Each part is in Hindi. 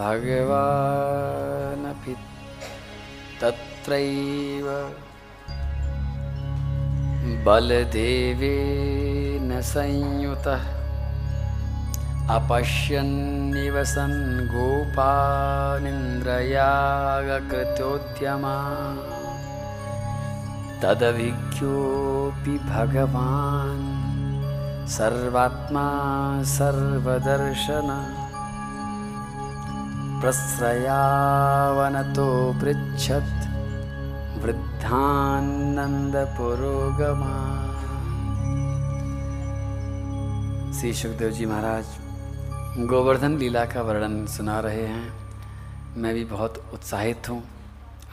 भगवानपि तत्रैव बलदेवेन संयुतः अपश्यन्निव सन् गोपानिन्द्रयागकृतोद्यमा तदभिज्ञोऽपि भगवान् सर्वात्मा सर्वदर्शन प्रस्रयावनतो पृच्छत्। वृद्धानंदपुरोगमा श्री सुखदेव जी महाराज, गोवर्धन लीला का वर्णन सुना रहे हैं। मैं भी बहुत उत्साहित हूँ।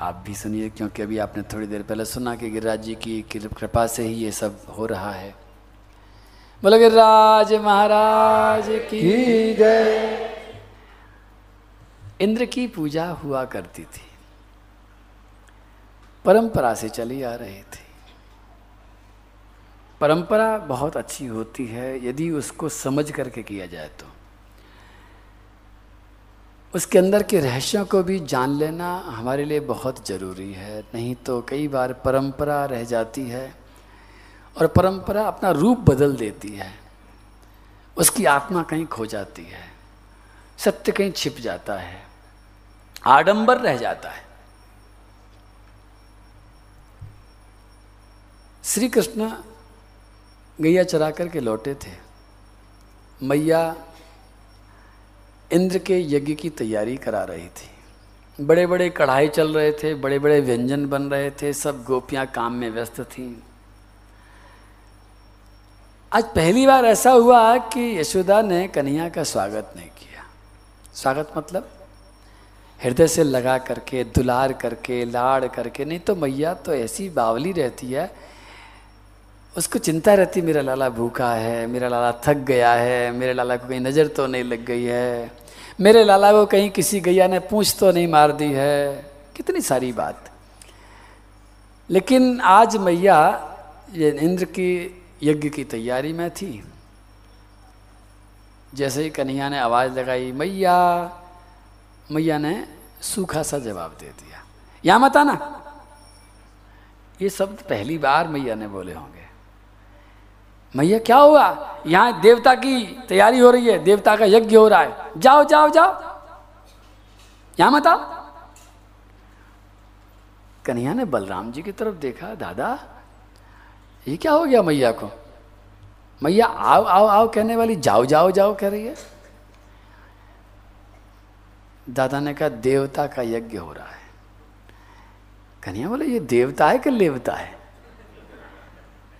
आप भी सुनिए, क्योंकि अभी आपने थोड़ी देर पहले सुना कि गिरिराज जी की कृपा से ही ये सब हो रहा है। बोलो, गिरिराज महाराज की जय। इंद्र की पूजा हुआ करती थी। परंपरा से चली आ रही थी। परंपरा बहुत अच्छी होती है, यदि उसको समझ करके किया जाए तो। उसके अंदर के रहस्यों को भी जान लेना हमारे लिए बहुत ज़रूरी है, नहीं तो कई बार परंपरा रह जाती है और परंपरा अपना रूप बदल देती है। उसकी आत्मा कहीं खो जाती है, सत्य कहीं छिप जाता है। आडंबर रह जाता है। श्री कृष्ण गैया चरा करके लौटे थे। मैया इंद्र के यज्ञ की तैयारी करा रही थी। बड़े बड़े कढ़ाई चल रहे थे बड़े बड़े व्यंजन बन रहे थे, सब गोपियाँ काम में व्यस्त थीं। आज पहली बार ऐसा हुआ कि यशोदा ने कन्हैया का स्वागत नहीं किया। स्वागत मतलब हृदय से लगा करके, दुलार करके, लाड़ करके, नहीं तो मैया तो ऐसी बावली रहती है। उसको चिंता रहती, मेरा लाला भूखा है, मेरा लाला थक गया है, मेरे लाला को कहीं नज़र तो नहीं लग गई है। मेरे लाला को कहीं किसी गैया ने पूछ तो नहीं मार दी है। कितनी सारी बात। लेकिन आज मैया ये इंद्र की यज्ञ की तैयारी में थी। जैसे ही कन्हैया ने आवाज़ लगाई, मैया मैया ने सूखा सा जवाब दे दिया। यहाँ मत आना। ये शब्द पहली बार मैया ने बोले होंगे। मैया, क्या हुआ? यहाँ देवता की तैयारी हो रही है, देवता का यज्ञ हो रहा है। जाओ जाओ जाओ। यहाँ मत आओ। कन्हैया ने बलराम जी की तरफ़ देखा, दादा, ये क्या हो गया मैया को? मैया, आओ आओ आओ, कहने वाली, जाओ जाओ जाओ, कह रही है। दादा ने कहा, देवता का यज्ञ हो रहा है। कन्हैया बोले, ये देवता है कि लेवता है?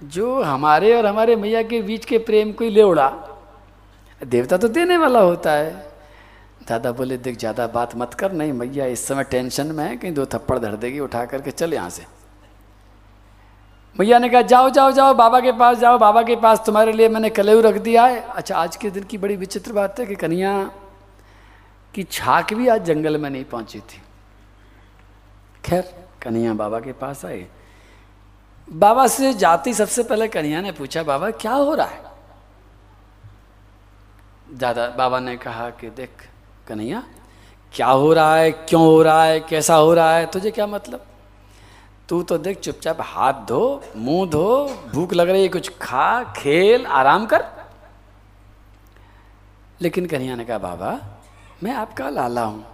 जो हमारे और हमारे मैया के बीच के प्रेम को ही ले उड़ा। देवता तो देने वाला होता है। दादा बोले, देख, ज़्यादा बात मत कर, नहीं मैया, इस समय टेंशन में है, कहीं दो थप्पड़ धर देगी, उठा करके चल यहाँ से। मैया ने कहा, जाओ जाओ जाओ, बाबा के पास जाओ, बाबा के पास तुम्हारे लिए मैंने कलेऊ रख दिया है। अच्छा आज के दिन की बड़ी विचित्र बात है कि कन्हैया की छाक भी आज जंगल में नहीं पहुँची थी। खैर, कन्हैया बाबा के पास आए। बाबा से जाती सबसे पहले कन्हैया ने पूछा, बाबा, क्या हो रहा है? दादा, बाबा ने कहा कि, देख, कन्हैया, क्या हो रहा है, क्यों हो रहा है, कैसा हो रहा है, तुझे क्या मतलब? तू तो देख, चुपचाप हाथ धो, मुँह धो, भूख लग रही है, कुछ खा, खेल, आराम कर। लेकिन कन्हैया ने कहा, बाबा मैं आपका लाला हूँ।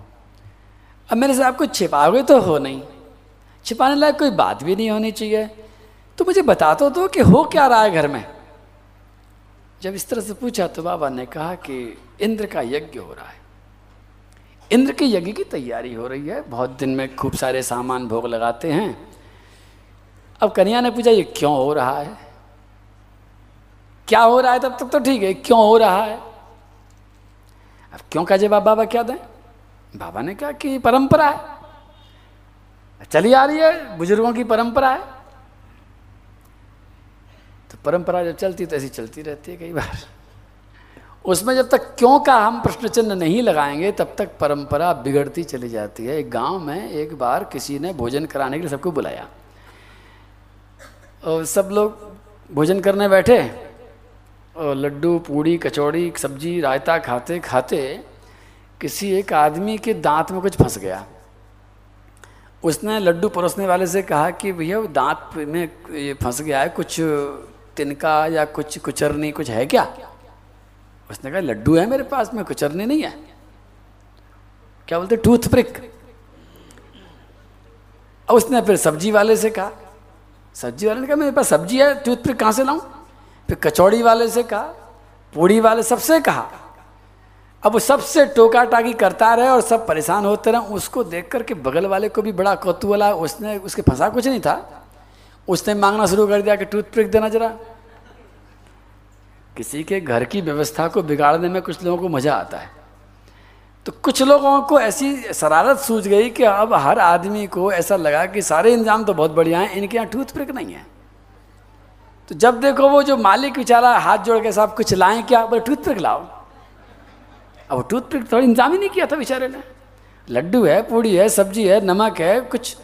अब मेरे से आप कुछ छिपाओगे तो हो नहीं। छिपाने लायक कोई बात भी नहीं होनी चाहिए। तो मुझे बता तो दो कि हो क्या रहा है घर में? जब इस तरह से पूछा तो बाबा ने कहा कि इंद्र का यज्ञ हो रहा है। इंद्र के यज्ञ की तैयारी हो रही है। बहुत दिन में खूब सारे सामान भोग लगाते हैं। अब कन्या ने पूछा, ये क्यों हो रहा है? क्या हो रहा है तब तक तो ठीक है, क्यों हो रहा है? अब क्यों का जवाब बाबा क्या दें? बाबा ने कहा कि परंपरा है। चली आ रही है, बुज़ुर्गों की परंपरा है। तो परंपरा जब चलती तो ऐसी चलती रहती है कई बार। उसमें जब तक क्यों का हम प्रश्न चिन्ह नहीं लगाएँगे, तब तक परंपरा बिगड़ती चली जाती है। एक गाँव में एक बार किसी ने भोजन कराने के लिए सबको बुलाया। और सब लोग भोजन करने बैठे। लड्डू, पूड़ी, कचौड़ी, सब्ज़ी, रायता खाते खाते किसी एक आदमी के दांत में कुछ फंस गया। उसने लड्डू परोसने वाले से कहा कि भैया वो दांत में ये फंस गया है, कुछ तिनका या कुछ कुचरनी कुछ है क्या? उसने कहा, लड्डू है मेरे पास में, कुचरनी नहीं है। क्या बोलते? टूथ ब्रिक उसने फिर सब्ज़ी वाले से कहा, सब्ज़ी वाले ने कहा, मेरे पास सब्ज़ी है, टूथ ब्रिक कहाँ से लाऊं? फिर कचौड़ी वाले से कहा, पूड़ी वाले सबसे कहा। अब वो सबसे टोका टाकी करता रहे और सब परेशान होते रहे। उसको देख करके बगल वाले को भी बड़ा कौतूहला उसने, उसके फंसा कुछ नहीं था। उसने मांगना शुरू कर दिया कि टूथपिक देना जरा। किसी के घर की व्यवस्था को बिगाड़ने में कुछ लोगों को मज़ा आता है। तो कुछ लोगों को ऐसी शरारत सूझ गई कि अब हर आदमी को ऐसा लगा कि सारे इंतज़ाम तो बहुत बढ़िया हैं, इनके यहाँ टूथपिक नहीं है। तो जब देखो वो जो मालिक बेचारा हाथ जोड़ के साहब कुछ लाएँ क्या, बोले, टूथपिक लाओ। अब टूथपिक थोड़ा इंतज़ाम ही नहीं किया था बेचारे ने। लड्डू है, पूड़ी है, सब्ज़ी है, नमक है, कुछ।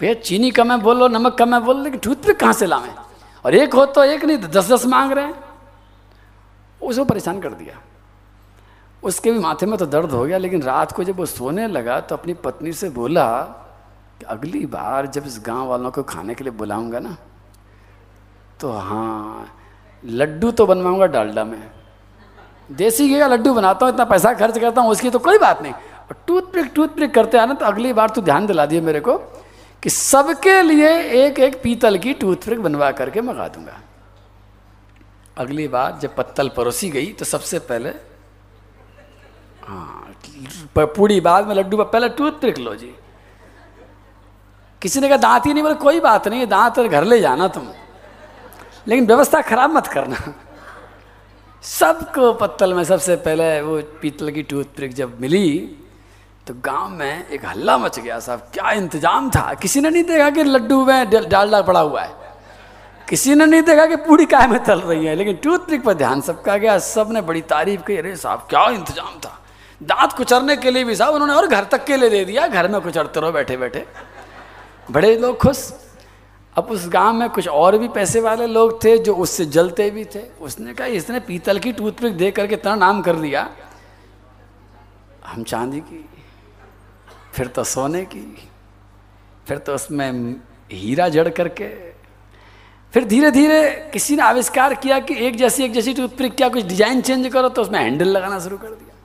भैया, चीनी कम है बोलो, नमक कम है बोलो, लेकिन टूथपिक कहाँ से लावें और एक हो तो एक नहीं दस दस मांग रहे हैं। उसको परेशान कर दिया। उसके भी माथे में तो दर्द हो गया, लेकिन रात को जब वो सोने लगा तो अपनी पत्नी से बोला कि, अगली बार जब इस गाँव वालों को खाने के लिए बुलाऊँगा ना तो हाँ लड्डू तो बनवाऊँगा डालडा में। देसी घी का लड्डू बनाता हूँ, इतना पैसा खर्च करता हूँ, उसकी तो कोई बात नहीं। और टूथ ब्रिक टूथ ब्रिक करते आना तो अगली बार तो ध्यान दिला दिए मेरे को कि सबके लिए एक एक पीतल की टूथ ब्रिक बनवा करके मंगा दूँगा। अगली बार जब पत्तल परोसी गई तो सबसे पहले हाँ पूरी बाद में लड्डू पहले टूथ ब्रिक लो जी। किसी ने कहा, दांत ही नहीं बोले, कोई बात नहीं, दांत घर ले जाना तुम। लेकिन व्यवस्था खराब मत करना। सबको पत्तल में सबसे पहले वो पीतल की टूथपिक जब मिली तो गाँव में एक हल्ला मच गया साहब। क्या इंतज़ाम था? किसी ने नहीं देखा कि लड्डू में डालडा पड़ा हुआ है? किसी ने नहीं देखा कि पूरी काय में तल रही है? लेकिन टूथपिक पर ध्यान सबका गया। सबने बड़ी तारीफ़ की, अरे साहब, क्या इंतज़ाम था? दांत कुचरने के लिए भी साहब उन्होंने और घर तक के लिए दे दिया। घर में कुचरते रहो बैठे बैठे बड़े लोग खुश। अब उस गाँव में कुछ और भी पैसे वाले लोग थे जो उससे जलते भी थे। उसने कहा, इसने पीतल की टूथपिक दे करके इतना नाम कर दिया। हम चांदी की, फिर तो सोने की, फिर तो उसमें हीरा जड़ करके। फिर धीरे धीरे किसी ने आविष्कार किया कि एक जैसी एक जैसी टूथपिक, क्या कुछ डिज़ाइन चेंज करो तो उसमें हैंडल लगाना शुरू कर दिया।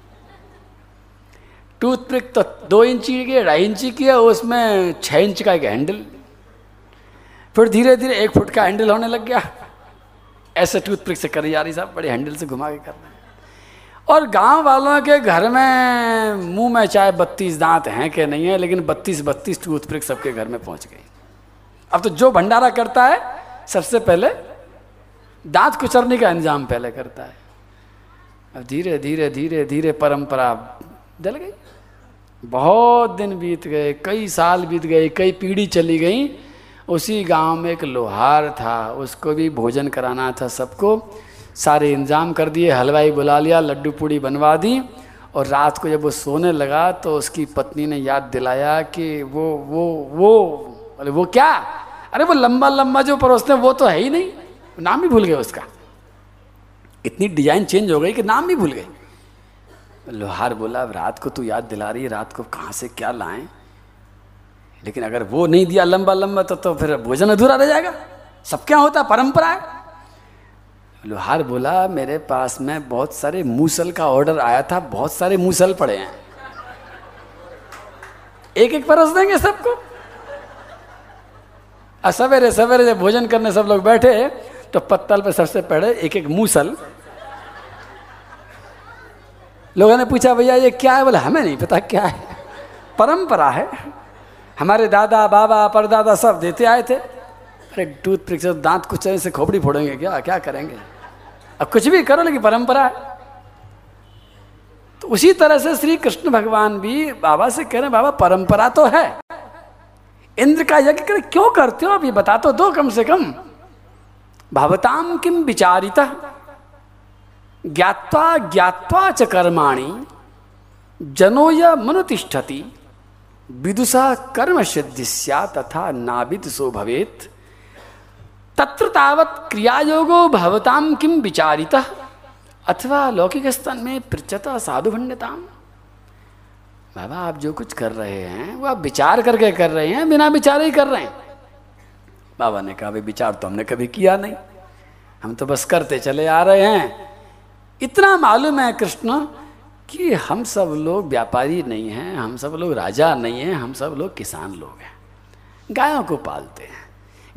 टूथपिक तो दो इंची की, ढाई इंची की है, उसमें छः इंच का एक हैंडल फिर धीरे धीरे एक फुट का हैंडल होने लग गया। ऐसे टूथपिक से करी जा रही साहब, बड़े हैंडल से घुमा के कर रहे हैं। और गाँव वालों के घर में मुँह में चाहे बत्तीस दांत हैं कि नहीं है, लेकिन बत्तीस बत्तीस टूथपिक सबके घर में पहुँच गई। अब तो जो भंडारा करता है, सबसे पहले दांत कुचरने का इंतज़ाम पहले करता है। अब धीरे धीरे धीरे धीरे परंपरा जल गई। बहुत दिन बीत गए, कई साल बीत गए, कई पीढ़ी चली गई उसी गाँव में एक लोहार था, उसको भी भोजन कराना था सबको। सारे इंतज़ाम कर दिए, हलवाई बुला लिया, लड्डू पूड़ी बनवा दी और रात को जब वो सोने लगा तो उसकी पत्नी ने याद दिलाया कि वो वो वो अरे वो क्या? अरे वो लंबा लंबा जो परोसते हैं वो तो है ही नहीं। नाम भी भूल गए उसका। इतनी डिज़ाइन चेंज हो गई कि नाम भी भूल गए। लोहार बोला रात को तू याद दिला रही है, रात को कहाँ से क्या लाएँ? लेकिन अगर वो नहीं दिया लंबा लंबा तो तो फिर भोजन अधूरा रह जाएगा। सब क्या होता परंपरा है। लोहार बोला, मेरे पास में बहुत सारे मूसल का ऑर्डर आया था, बहुत सारे मूसल पड़े हैं। एक एक परस देंगे सबको? सवेरे सवेरे जब भोजन करने सब लोग बैठे तो पत्तल पे सबसे पहले एक एक मूसल। लोगों ने पूछा, भैया, ये क्या है? बोले, हमें नहीं पता क्या है। परंपरा है। हमारे दादा, बाबा, परदादा सब देते आए थे। अरे टूथ पिक दांत कुछ से खोपड़ी फोड़ेंगे क्या? क्या करेंगे? अब कुछ भी करो, लेकिन परंपरा है। तो उसी तरह से श्री कृष्ण भगवान भी बाबा से कह रहे बाबा, परंपरा तो है। इंद्र का यज्ञ कर, क्यों करते हो? अभी बता तो दो कम से कम। भवताम किम विचारिता। ज्ञावा ज्ञावा च कर्माणी। जनो य मनुतिष्ठति। विदुषा कर्म सिद्धि तथा नाविद सो भवेत। तत्र तावत क्रियायोगो भवताम किम विचारिता? अथवा लौकिक स्तन में पृछता साधु भण्यताम बाबा, आप जो कुछ कर रहे हैं, वो आप विचार करके कर रहे हैं, बिना विचार ही कर रहे हैं। बाबा ने कहा भाई विचार तो हमने कभी किया नहीं। हम तो बस करते चले आ रहे हैं। इतना मालूम है कृष्ण कि हम सब लोग व्यापारी नहीं हैं, हम सब लोग राजा नहीं हैं, हम सब लोग किसान लोग हैं। गायों को पालते हैं।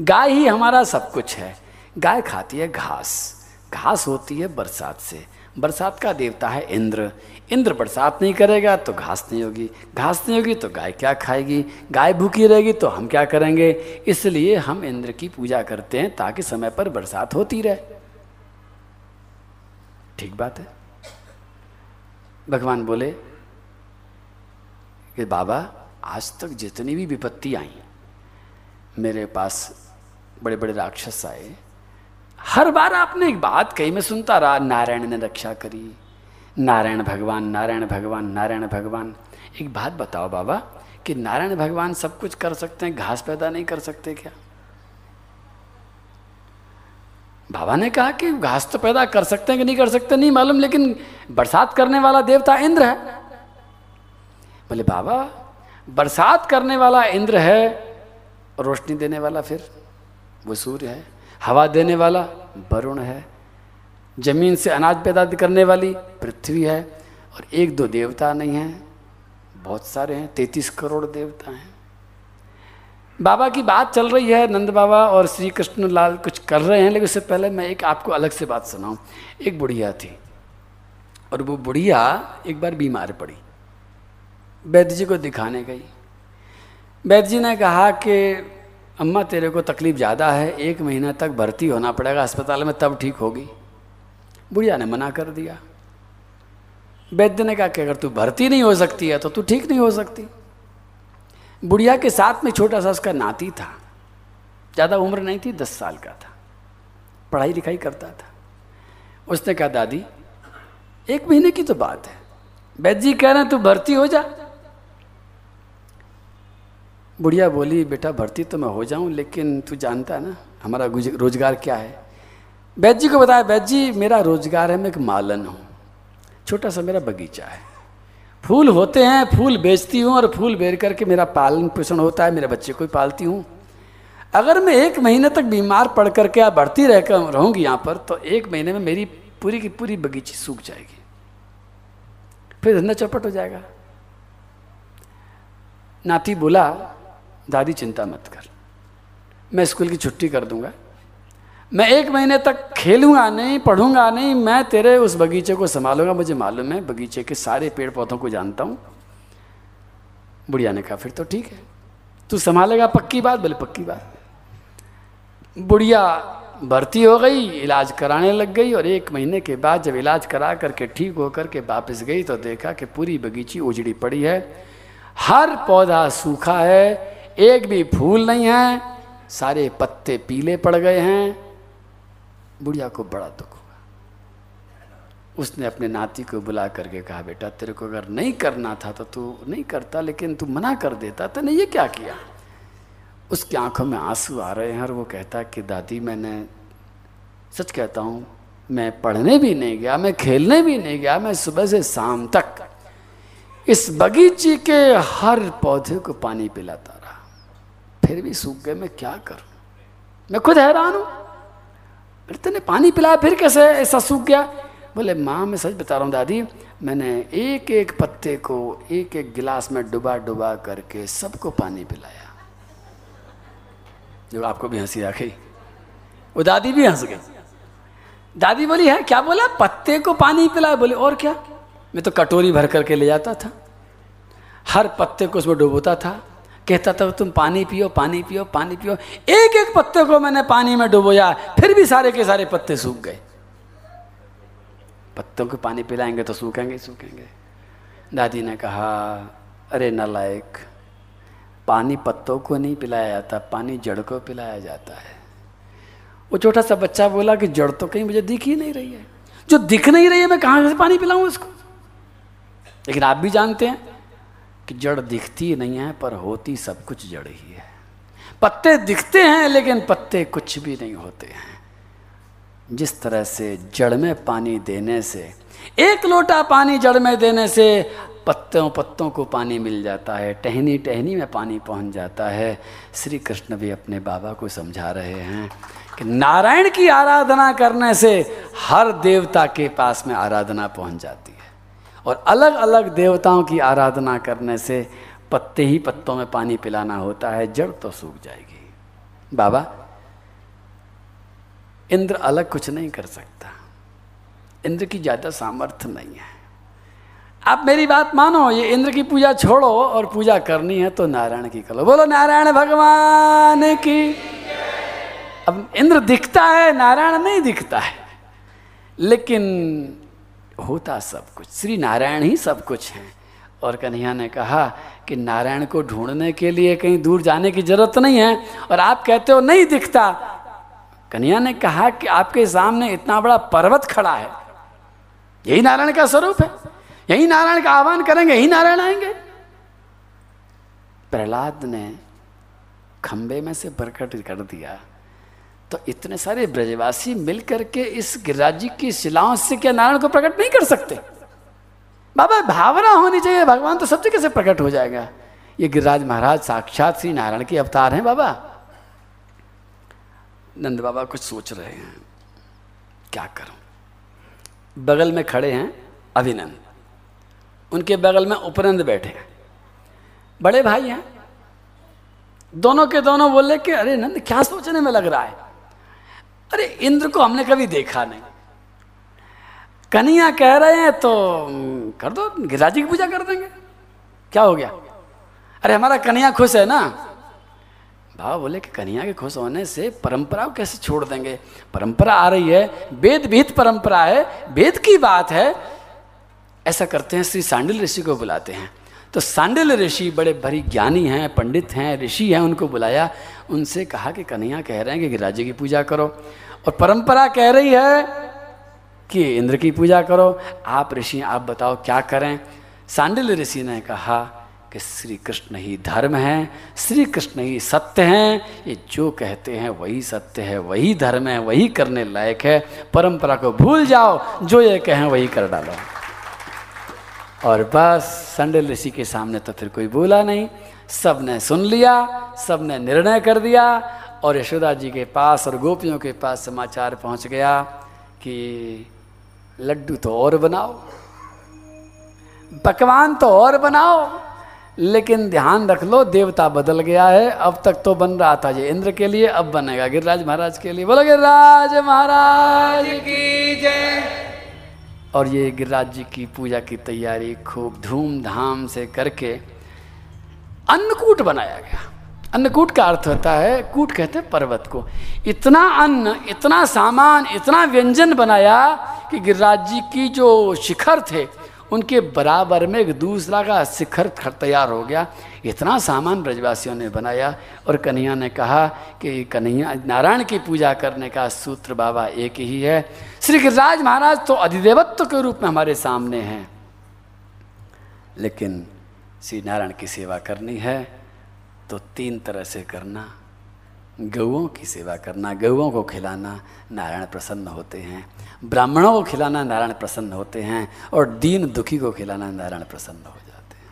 गाय ही हमारा सब कुछ है। गाय खाती है घास। घास होती है बरसात से। बरसात का देवता है इंद्र। इंद्र बरसात नहीं करेगा तो घास नहीं होगी। घास नहीं होगी तो गाय क्या खाएगी? गाय भूखी रहेगी तो हम क्या करेंगे? इसलिए हम इंद्र की पूजा करते हैं ताकि समय पर बरसात होती रहे। ठीक बात है? भगवान बोले कि बाबा, आज तक जितनी भी विपत्ति आई, मेरे पास बड़े बड़े राक्षस आए। हर बार आपने एक बात कही, मैं सुनता रहा, नारायण ने रक्षा करी, नारायण भगवान नारायण भगवान नारायण भगवान। एक बात बताओ बाबा, कि नारायण भगवान सब कुछ कर सकते हैं, घास पैदा नहीं कर सकते क्या? बाबा ने कहा कि घास तो पैदा कर सकते हैं कि नहीं कर सकते, नहीं मालूम, लेकिन बरसात करने वाला देवता इंद्र है। बोले, बाबा, बरसात करने वाला इंद्र है, रोशनी देने वाला फिर वो सूर्य है, हवा देने वाला वरुण है, ज़मीन से अनाज पैदा करने वाली पृथ्वी है, और एक दो देवता नहीं है, बहुत सारे हैं, तैतीस करोड़ देवता हैं। बाबा की बात चल रही है, नंद बाबा और श्री कृष्ण लाल कुछ कर रहे हैं, लेकिन उससे पहले मैं एक आपको अलग से बात सुनाऊं। एक बुढ़िया थी, और वो बुढ़िया एक बार बीमार पड़ी। वैद्य जी को दिखाने गई। वैद्य जी ने कहा कि, अम्मा, तेरे को तकलीफ़ ज़्यादा है, एक महीना तक भर्ती होना पड़ेगा अस्पताल में, तब ठीक होगी। बुढ़िया ने मना कर दिया। वैद्य ने कहा कि अगर तू भर्ती नहीं हो सकती है तो तू ठीक नहीं हो सकती। बुढ़िया के साथ में छोटा सा उसका नाती था। ज़्यादा उम्र नहीं थी, दस साल का था। पढ़ाई लिखाई करता था। उसने कहा, दादी, एक महीने की तो बात है। वैद्य जी कह रहे हैं, तू भर्ती हो जा। बुढ़िया बोली, बेटा, भर्ती तो मैं हो जाऊँ, लेकिन तू जानता है ना, हमारा रोज़गार क्या है? वैद्य जी को बताया वैद्य जी, मेरा रोज़गार है, मैं एक मालन हूँ। छोटा सा मेरा बगीचा है। फूल होते हैं, फूल बेचती हूँ और फूल बेच करके मेरा पालन पोषण होता है, मेरे बच्चे को ही पालती हूँ। अगर मैं एक महीने तक बीमार पड़ करके आप बढ़ती रहकर रहूँगी यहाँ पर तो एक महीने में मेरी पूरी की पूरी बगीची सूख जाएगी। फिर धंधा चौपट हो जाएगा। नाती बोला, दादी, चिंता मत कर। मैं स्कूल की छुट्टी कर दूँगा। मैं एक महीने तक खेलूँगा नहीं, पढ़ूँगा नहीं, मैं तेरे उस बगीचे को संभालूँगा, मुझे मालूम है, बगीचे के सारे पेड़ पौधों को जानता हूँ। बुढ़िया ने कहा, फिर तो ठीक है, तू संभालेगा, पक्की बात, बोले, पक्की बात। बुढ़िया भर्ती हो गई, इलाज कराने लग गई, और एक महीने के बाद जब इलाज करा करके ठीक होकर के वापस गई तो देखा कि पूरी बगीची उजड़ी पड़ी है। हर पौधा सूखा है, एक भी फूल नहीं है, सारे पत्ते पीले पड़ गए हैं। बुढ़िया को बड़ा दुख हुआ। उसने अपने नाती को बुला करके कहा, बेटा, तेरे को अगर नहीं करना था तो तू नहीं करता, लेकिन तू मना कर देता तो नहीं, ये क्या किया? उसकी आँखों में आँसू आ रहे हैं और वो कहता कि, दादी, मैंने, सच कहता हूँ, मैं पढ़ने भी नहीं गया, मैं खेलने भी नहीं गया, मैं सुबह से शाम तक इस बगीचे के हर पौधे को पानी पिलाता रहा। फिर भी सूख गए, मैं क्या करूँ? मैं खुद हैरान हूँ। तेने पानी पिलाया, फिर कैसे ऐसा सूख गया? बोले, माँ, मैं सच बता रहा हूँ दादी, मैंने एक एक पत्ते को एक एक गिलास में डुबा डुबा करके सबको पानी पिलाया। जो आपको भी हँसी आ गई। वो दादी भी हंस गई। दादी बोली, है, क्या बोला? पत्ते को पानी पिलाया? बोले, और क्या? मैं तो कटोरी भर करके ले जाता था। हर पत्ते को उसमें डुबोता था। कहता था, तुम पानी पियो पानी पियो पानी पियो। एक एक पत्ते को मैंने पानी में डुबोया, फिर भी सारे के सारे पत्ते सूख गए। पत्तों को पानी पिलाएँगे तो सूखेंगे सूखेंगे। दादी ने कहा, अरे नलायक, पानी पत्तों को नहीं पिलाया जाता, पानी जड़ को पिलाया जाता है। वो छोटा सा बच्चा बोला कि, जड़ तो कहीं मुझे दिख ही नहीं रही है। जो दिख नहीं रही है, मैं कहाँ से पानी पिलाऊं उसको लेकिन आप भी जानते हैं कि जड़ दिखती नहीं है, पर होती सब कुछ जड़ ही है। पत्ते दिखते हैं, लेकिन पत्ते कुछ भी नहीं होते हैं। जिस तरह से जड़ में पानी देने से, एक लोटा पानी जड़ में देने से पत्तों पत्तों को पानी मिल जाता है, टहनी टहनी में पानी पहुँच जाता है। श्री कृष्ण भी अपने बाबा को समझा रहे हैं कि नारायण की आराधना करने से हर देवता के पास में आराधना पहुँच जाती है। और अलग अलग देवताओं की आराधना करने से पत्ते ही पत्तों में पानी पिलाना होता है, जड़ तो सूख जाएगी। बाबा, इंद्र अलग कुछ नहीं कर सकता। इंद्र की ज़्यादा सामर्थ्य नहीं है। आप मेरी बात मानो, ये इंद्र की पूजा छोड़ो और पूजा करनी है तो नारायण की करो बोलो, नारायण भगवान की अब इंद्र दिखता है, नारायण नहीं दिखता है। लेकिन होता सब कुछ। श्री नारायण ही सब कुछ है। और कन्हैया ने कहा कि नारायण को ढूँढने के लिए कहीं दूर जाने की ज़रूरत नहीं है और आप कहते हो नहीं दिखता। कन्हैया ने कहा कि आपके सामने इतना बड़ा पर्वत खड़ा है। यही नारायण का स्वरूप है। यही नारायण का आह्वान करेंगे, यही नारायण आएँगे। प्रहलाद ने खंबे में से प्रकट कर दिया। तो इतने सारे ब्रजवासी मिलकर के इस गिरिराज की शिलाओं से क्या नारायण को प्रकट नहीं कर सकते? बाबा, भावना होनी चाहिए, भगवान तो सब जगह से प्रकट हो जाएगा। ये गिरिराज महाराज साक्षात श्री नारायण के अवतार हैं बाबा। नंद बाबा कुछ सोच रहे हैं। क्या करूँ? बगल में खड़े हैं अभिनंद। उनके बगल में उपनंद बैठे हैं। बड़े भाई हैं। दोनों के दोनों बोले कि, अरे नंद, क्या सोचने में लग रहा है? अरे, इंद्र को हमने कभी देखा नहीं। कन्हैया कह रहे हैं तो कर दो, गिरिराजी की पूजा कर देंगे। क्या हो गया? अरे, हमारा कन्हैया खुश है ना? बाबा बोले कि कन्हैया के खुश होने से परंपरा को कैसे छोड़ देंगे? परंपरा आ रही है वेद विहित परंपरा है, वेद की बात है। ऐसा करते हैं, श्री सांडिल ऋषि को बुलाते हैं। तो सांडिल ऋषि बड़े भरी ज्ञानी हैं, पंडित हैं, ऋषि हैं, उनको बुलाया। उनसे कहा कि कन्हैया कह रहे हैं कि गिरिराजी की पूजा करो। और परंपरा कह रही है कि इंद्र की पूजा करो। आप ऋषि, आप बताओ क्या करें? सांडिल ऋषि ने कहा कि श्री कृष्ण ही धर्म है श्री कृष्ण ही सत्य हैं। ये जो कहते हैं वही सत्य है, वही धर्म है, वही करने लायक है। परंपरा को भूल जाओ, जो ये कहें वही कर डालो। और बस संडल ऋषि के सामने तो फिर कोई बोला नहीं। सबने सुन लिया सबने निर्णय कर दिया और यशोदा जी के पास और गोपियों के पास समाचार पहुँच गया कि लड्डू तो और बनाओ, पकवान तो और बनाओ, लेकिन ध्यान रख लो, देवता बदल गया है। अब तक तो बन रहा था ये इंद्र के लिए, अब बनेगा गिरिराज महाराज के लिए। बोलो गिरिराज महाराज। की जय। और ये गिरिराज जी की पूजा की तैयारी खूब धूमधाम से करके अन्नकूट बनाया गया। अन्नकूट का अर्थ होता है, कूट कहते हैं पर्वत को। इतना अन्न, इतना सामान, इतना व्यंजन बनाया कि गिरिराज जी की जो शिखर थे उनके बराबर में एक दूसरा का शिखर तैयार हो गया। इतना सामान ब्रजवासियों ने बनाया और कन्हैया ने कहा कि कन्हैया, नारायण की पूजा करने का सूत्र बाबा एक ही है। श्री गिरिराज महाराज तो अधिदेवत्व के रूप में हमारे सामने हैं। लेकिन श्री नारायण की सेवा करनी है तो तीन तरह से करना। गौओं की सेवा करना गौओं को खिलाना नारायण प्रसन्न होते हैं। ब्राह्मणों को खिलाना नारायण प्रसन्न होते हैं और दीन दुखी को खिलाना नारायण प्रसन्न हो जाते हैं।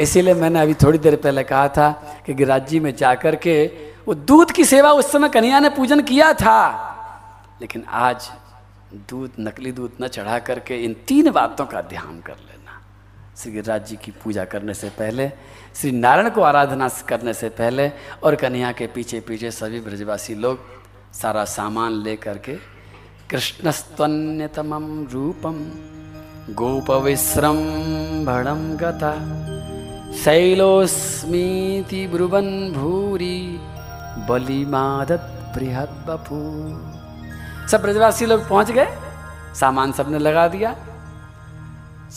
इसीलिए मैंने अभी थोड़ी देर पहले कहा था कि गिराज में जाकर के वो दूध की सेवा उस समय कन्हैया ने पूजन किया था, लेकिन आज दूध, नकली दूध न चढ़ा करके इन तीन बातों का ध्यान कर लेना श्री गिरिराज जी की पूजा करने से पहले, श्री नारायण को आराधना करने से पहले और कन्हैया के पीछे पीछे सभी ब्रजवासी लोग सारा सामान ले करके कृष्णस्तन्यतम रूपम गोपविश्रम्भणं गता। शैलोस्मीति ब्रुवन् भूरी बलिमादत बृहद बपू सब ब्रजवासी लोग पहुँच गए, सामान सबने लगा दिया।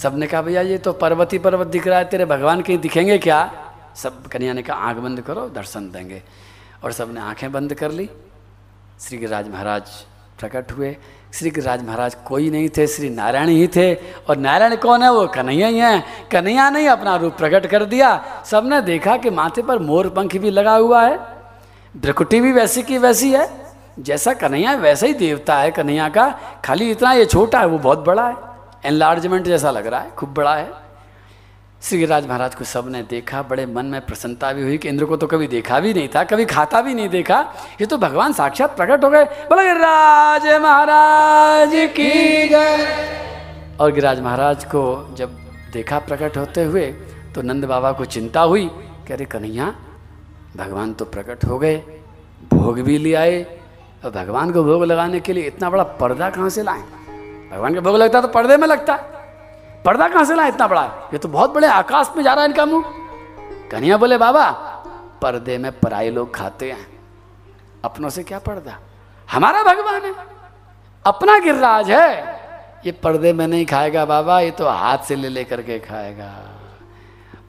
सबने कहा, भैया, ये तो पर्वती पर्वत दिख रहा है, तेरे भगवान कहीं दिखेंगे क्या? सब कन्या ने कहा, आँख बंद करो, दर्शन देंगे। और सबने आँखें बंद कर ली। श्री गिरिराज महाराज प्रकट हुए। श्री गिरिराज महाराज कोई नहीं थे, श्री नारायण ही थे। और नारायण कौन है? वो कन्हैया ही है। कन्हैया ने अपना रूप प्रकट कर दिया। सबने देखा कि माथे पर मोर पंख भी लगा हुआ है। ब्रकुटी भी वैसी की वैसी है। जैसा कन्हैया, वैसा ही देवता है कन्हैया का। खाली इतना ये छोटा है, वो बहुत बड़ा है। एनलार्जमेंट जैसा लग रहा है, खूब बड़ा है। श्री गिरिराज महाराज को सबने देखा, बड़े मन में प्रसन्नता भी हुई कि इंद्र को तो कभी देखा भी नहीं था, कभी खाता भी नहीं देखा। ये तो भगवान साक्षात प्रकट हो गए। बोले गिरिराज महाराज की गए और गिरिराज महाराज को जब देखा प्रकट होते हुए तो नंद बाबा को चिंता हुई कह रहे कन्हैया, भगवान तो प्रकट हो गए, भोग भी ले आए। और भगवान को भोग लगाने के लिए इतना बड़ा पर्दा कहाँ से लाए? भगवान का भोग लगता है तो पर्दे में लगता है। पर्दा कहाँ से लाए इतना बड़ा? ये तो बहुत बड़े आकाश में जा रहा है इनका मुँह। कन्हैया बोले, बाबा, पर्दे में पराई लोग खाते हैं। अपनों से क्या पर्दा? हमारा भगवान है। अपना गिरराज है। ये पर्दे में नहीं खाएगा बाबा, ये तो हाथ से ले लेकर के खाएगा।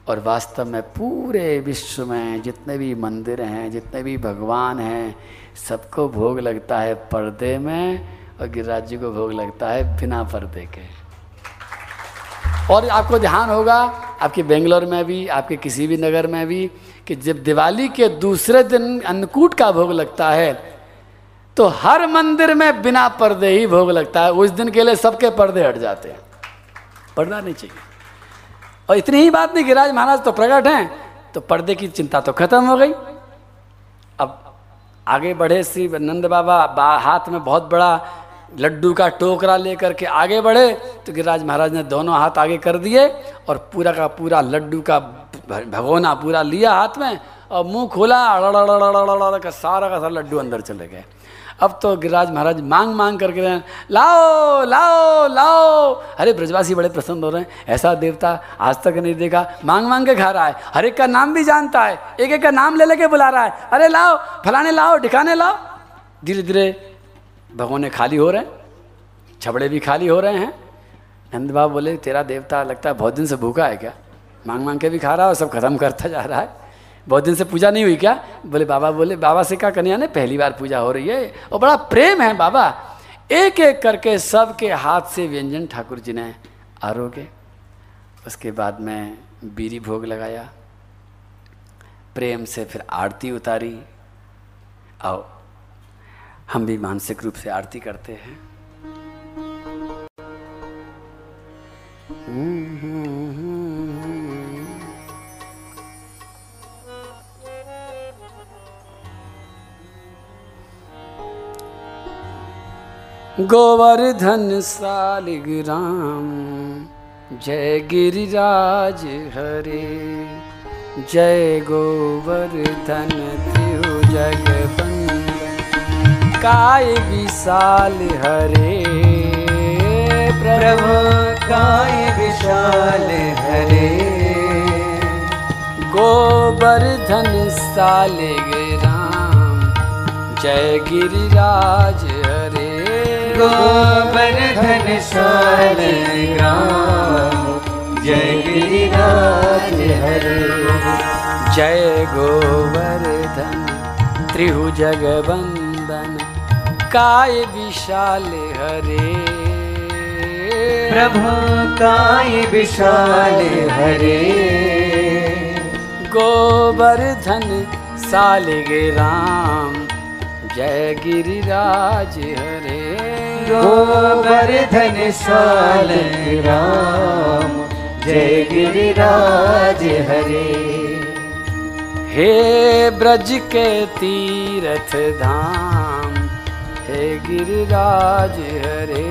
और वास्तव में पूरे विश्व में जितने भी मंदिर हैं, जितने भी भगवान हैं, सबको भोग लगता है पर्दे में और गिरिराज जी को भोग लगता है बिना पर्दे के। और आपको ध्यान होगा, आपके बेंगलोर में भी, आपके किसी भी नगर में भी, कि जब दिवाली के दूसरे दिन अन्नकूट का भोग लगता है तो हर मंदिर में बिना पर्दे ही भोग लगता है। उस दिन के लिए सबके पर्दे हट जाते हैं। पर्दा नहीं चाहिए। और इतनी ही बात नहीं, गिरिराज महाराज तो प्रकट हैं तो पर्दे की चिंता तो खत्म हो गई। अब आगे बढ़े श्री नंद बाबा हाथ में बहुत बड़ा लड्डू का टोकरा लेकर के आगे बढ़े तो गिरिराज महाराज ने दोनों हाथ आगे कर दिए और पूरा का पूरा लड्डू का भगोना पूरा लिया हाथ में और मुँह खोला का सारा का सारा लड्डू अंदर चले गए। अब तो गिरिराज महाराज मांग मांग करके रहे लाओ लाओ लाओ। अरे ब्रजवासी बड़े प्रसन्न हो रहे हैं, ऐसा देवता आज तक नहीं देखा। मांग मांग के खा रहा है, हर एक का नाम भी जानता है, एक एक का नाम ले लेके बुला रहा है। अरे लाओ, फलाने लाओ ठिकाने लाओ। धीरे धीरे भगवान खाली हो रहे हैं, छबड़े भी खाली हो रहे हैं। नंद बाबा बोले, तेरा देवता लगता है बहुत दिन से भूखा है क्या? मांग मांग के भी खा रहा है और सब खत्म करता जा रहा है। बहुत दिन से पूजा नहीं हुई क्या? बोले, बाबा बोले, बाबा से क्या कन्या ने पहली बार पूजा हो रही है? और बड़ा प्रेम है बाबा। एक एक करके सबके हाथ से व्यंजन ठाकुर जी ने आरोगे। उसके बाद में बीरी भोग लगाया। प्रेम से फिर आरती उतारी। आओ हम भी मानसिक रूप से आरती करते हैं। गोवर्धन सालिग्राम, जय गिरिराज हरे, जय गोवर्धन त्यु जगबंद काय विशाल हरे। प्रभु काय विशाल हरे। गोवर्धन साले राम। जय गिरिराज हरे। गोवर्धन साल राम। जय गिरिराज हरे। जय गोवर्धन त्रिहु जगबंदन काय विशाल हरे? प्रभु काय विशाल हरे? गोवर्धन सालिग राम जय गिरिराज हरे। गोवर्धन साल राम जय गिरिराज हरे। हे ब्रज के तीरथ धाम हे गिरिराज हरे।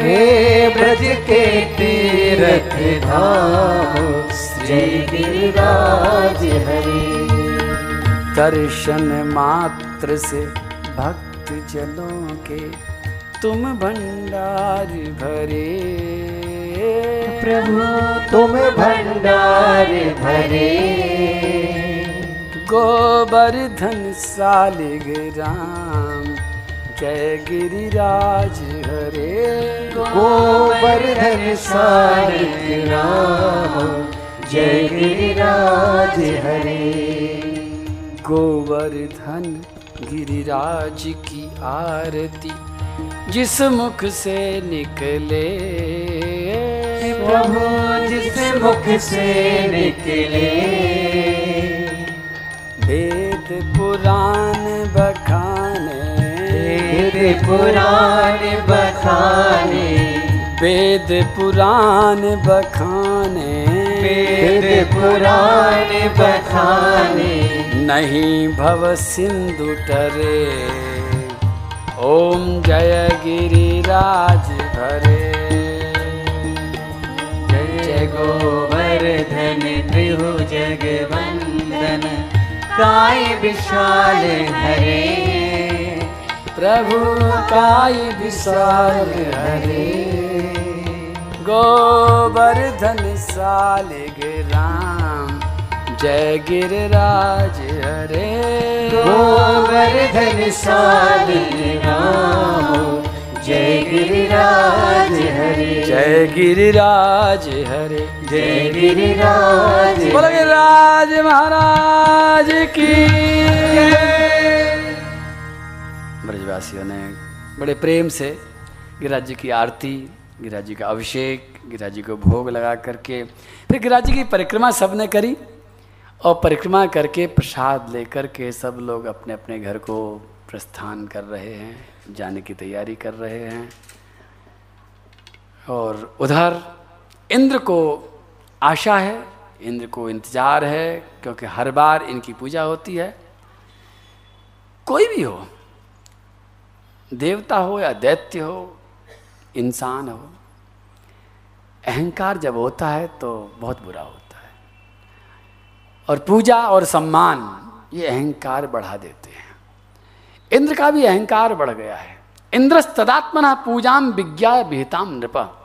हे ब्रज के तीरथ धाम श्री गिरिराज हरे। दर्शन मात्र से भक्त जनों के तुम भंडार भरे। प्रभु तुम भंडार भरे। गोवर्धन सालिग राम जय गिरिराज हरे गोवर्धन साल राम। जय गिरिराज हरे। गोवर्धन गिरिराज की आरती जिस मुख से निकले। प्रभु जिस मुख से निकले। वेद पुराण वेद पुराण बखाने। वेद पुराण बखाने। वेद पुराण बखाने। नहीं भव सिंधु टरे। ओम जय गिरिराज भरे। जय गोवर्धन त्रिभु जगवंदन। काय विशाल हरे। प्रभु काय विशाल हरे। गोवर्धन साल राम। जय गिरिराज हरे। गोवर्धन साल राम। जय गिरिराज हरे। जय गिरिराज हरे। जय गिरिराज बोलो गिरिराज महाराज की। ब्रजवासियों ने बड़े प्रेम से गिरिराज जी की आरती, गिरिराज जी का अभिषेक, गिरिराज जी को भोग लगा करके, फिर गिरिराज जी की परिक्रमा सबने करी और परिक्रमा करके प्रसाद लेकर के सब लोग अपने अपने घर को प्रस्थान कर रहे हैं, जाने की तैयारी कर रहे हैं। और उधर इंद्र को आशा है, इंद्र को इंतज़ार है, क्योंकि हर बार इनकी पूजा होती है। कोई भी हो देवता हो या दैत्य हो, इंसान हो, अहंकार जब होता है तो बहुत बुरा होता है। और पूजा और सम्मान, ये अहंकार बढ़ा देते हैं। इंद्र का भी अहंकार बढ़ गया है। इंद्रस्तदात्मना पूजाम विज्ञा विहिताम नृप।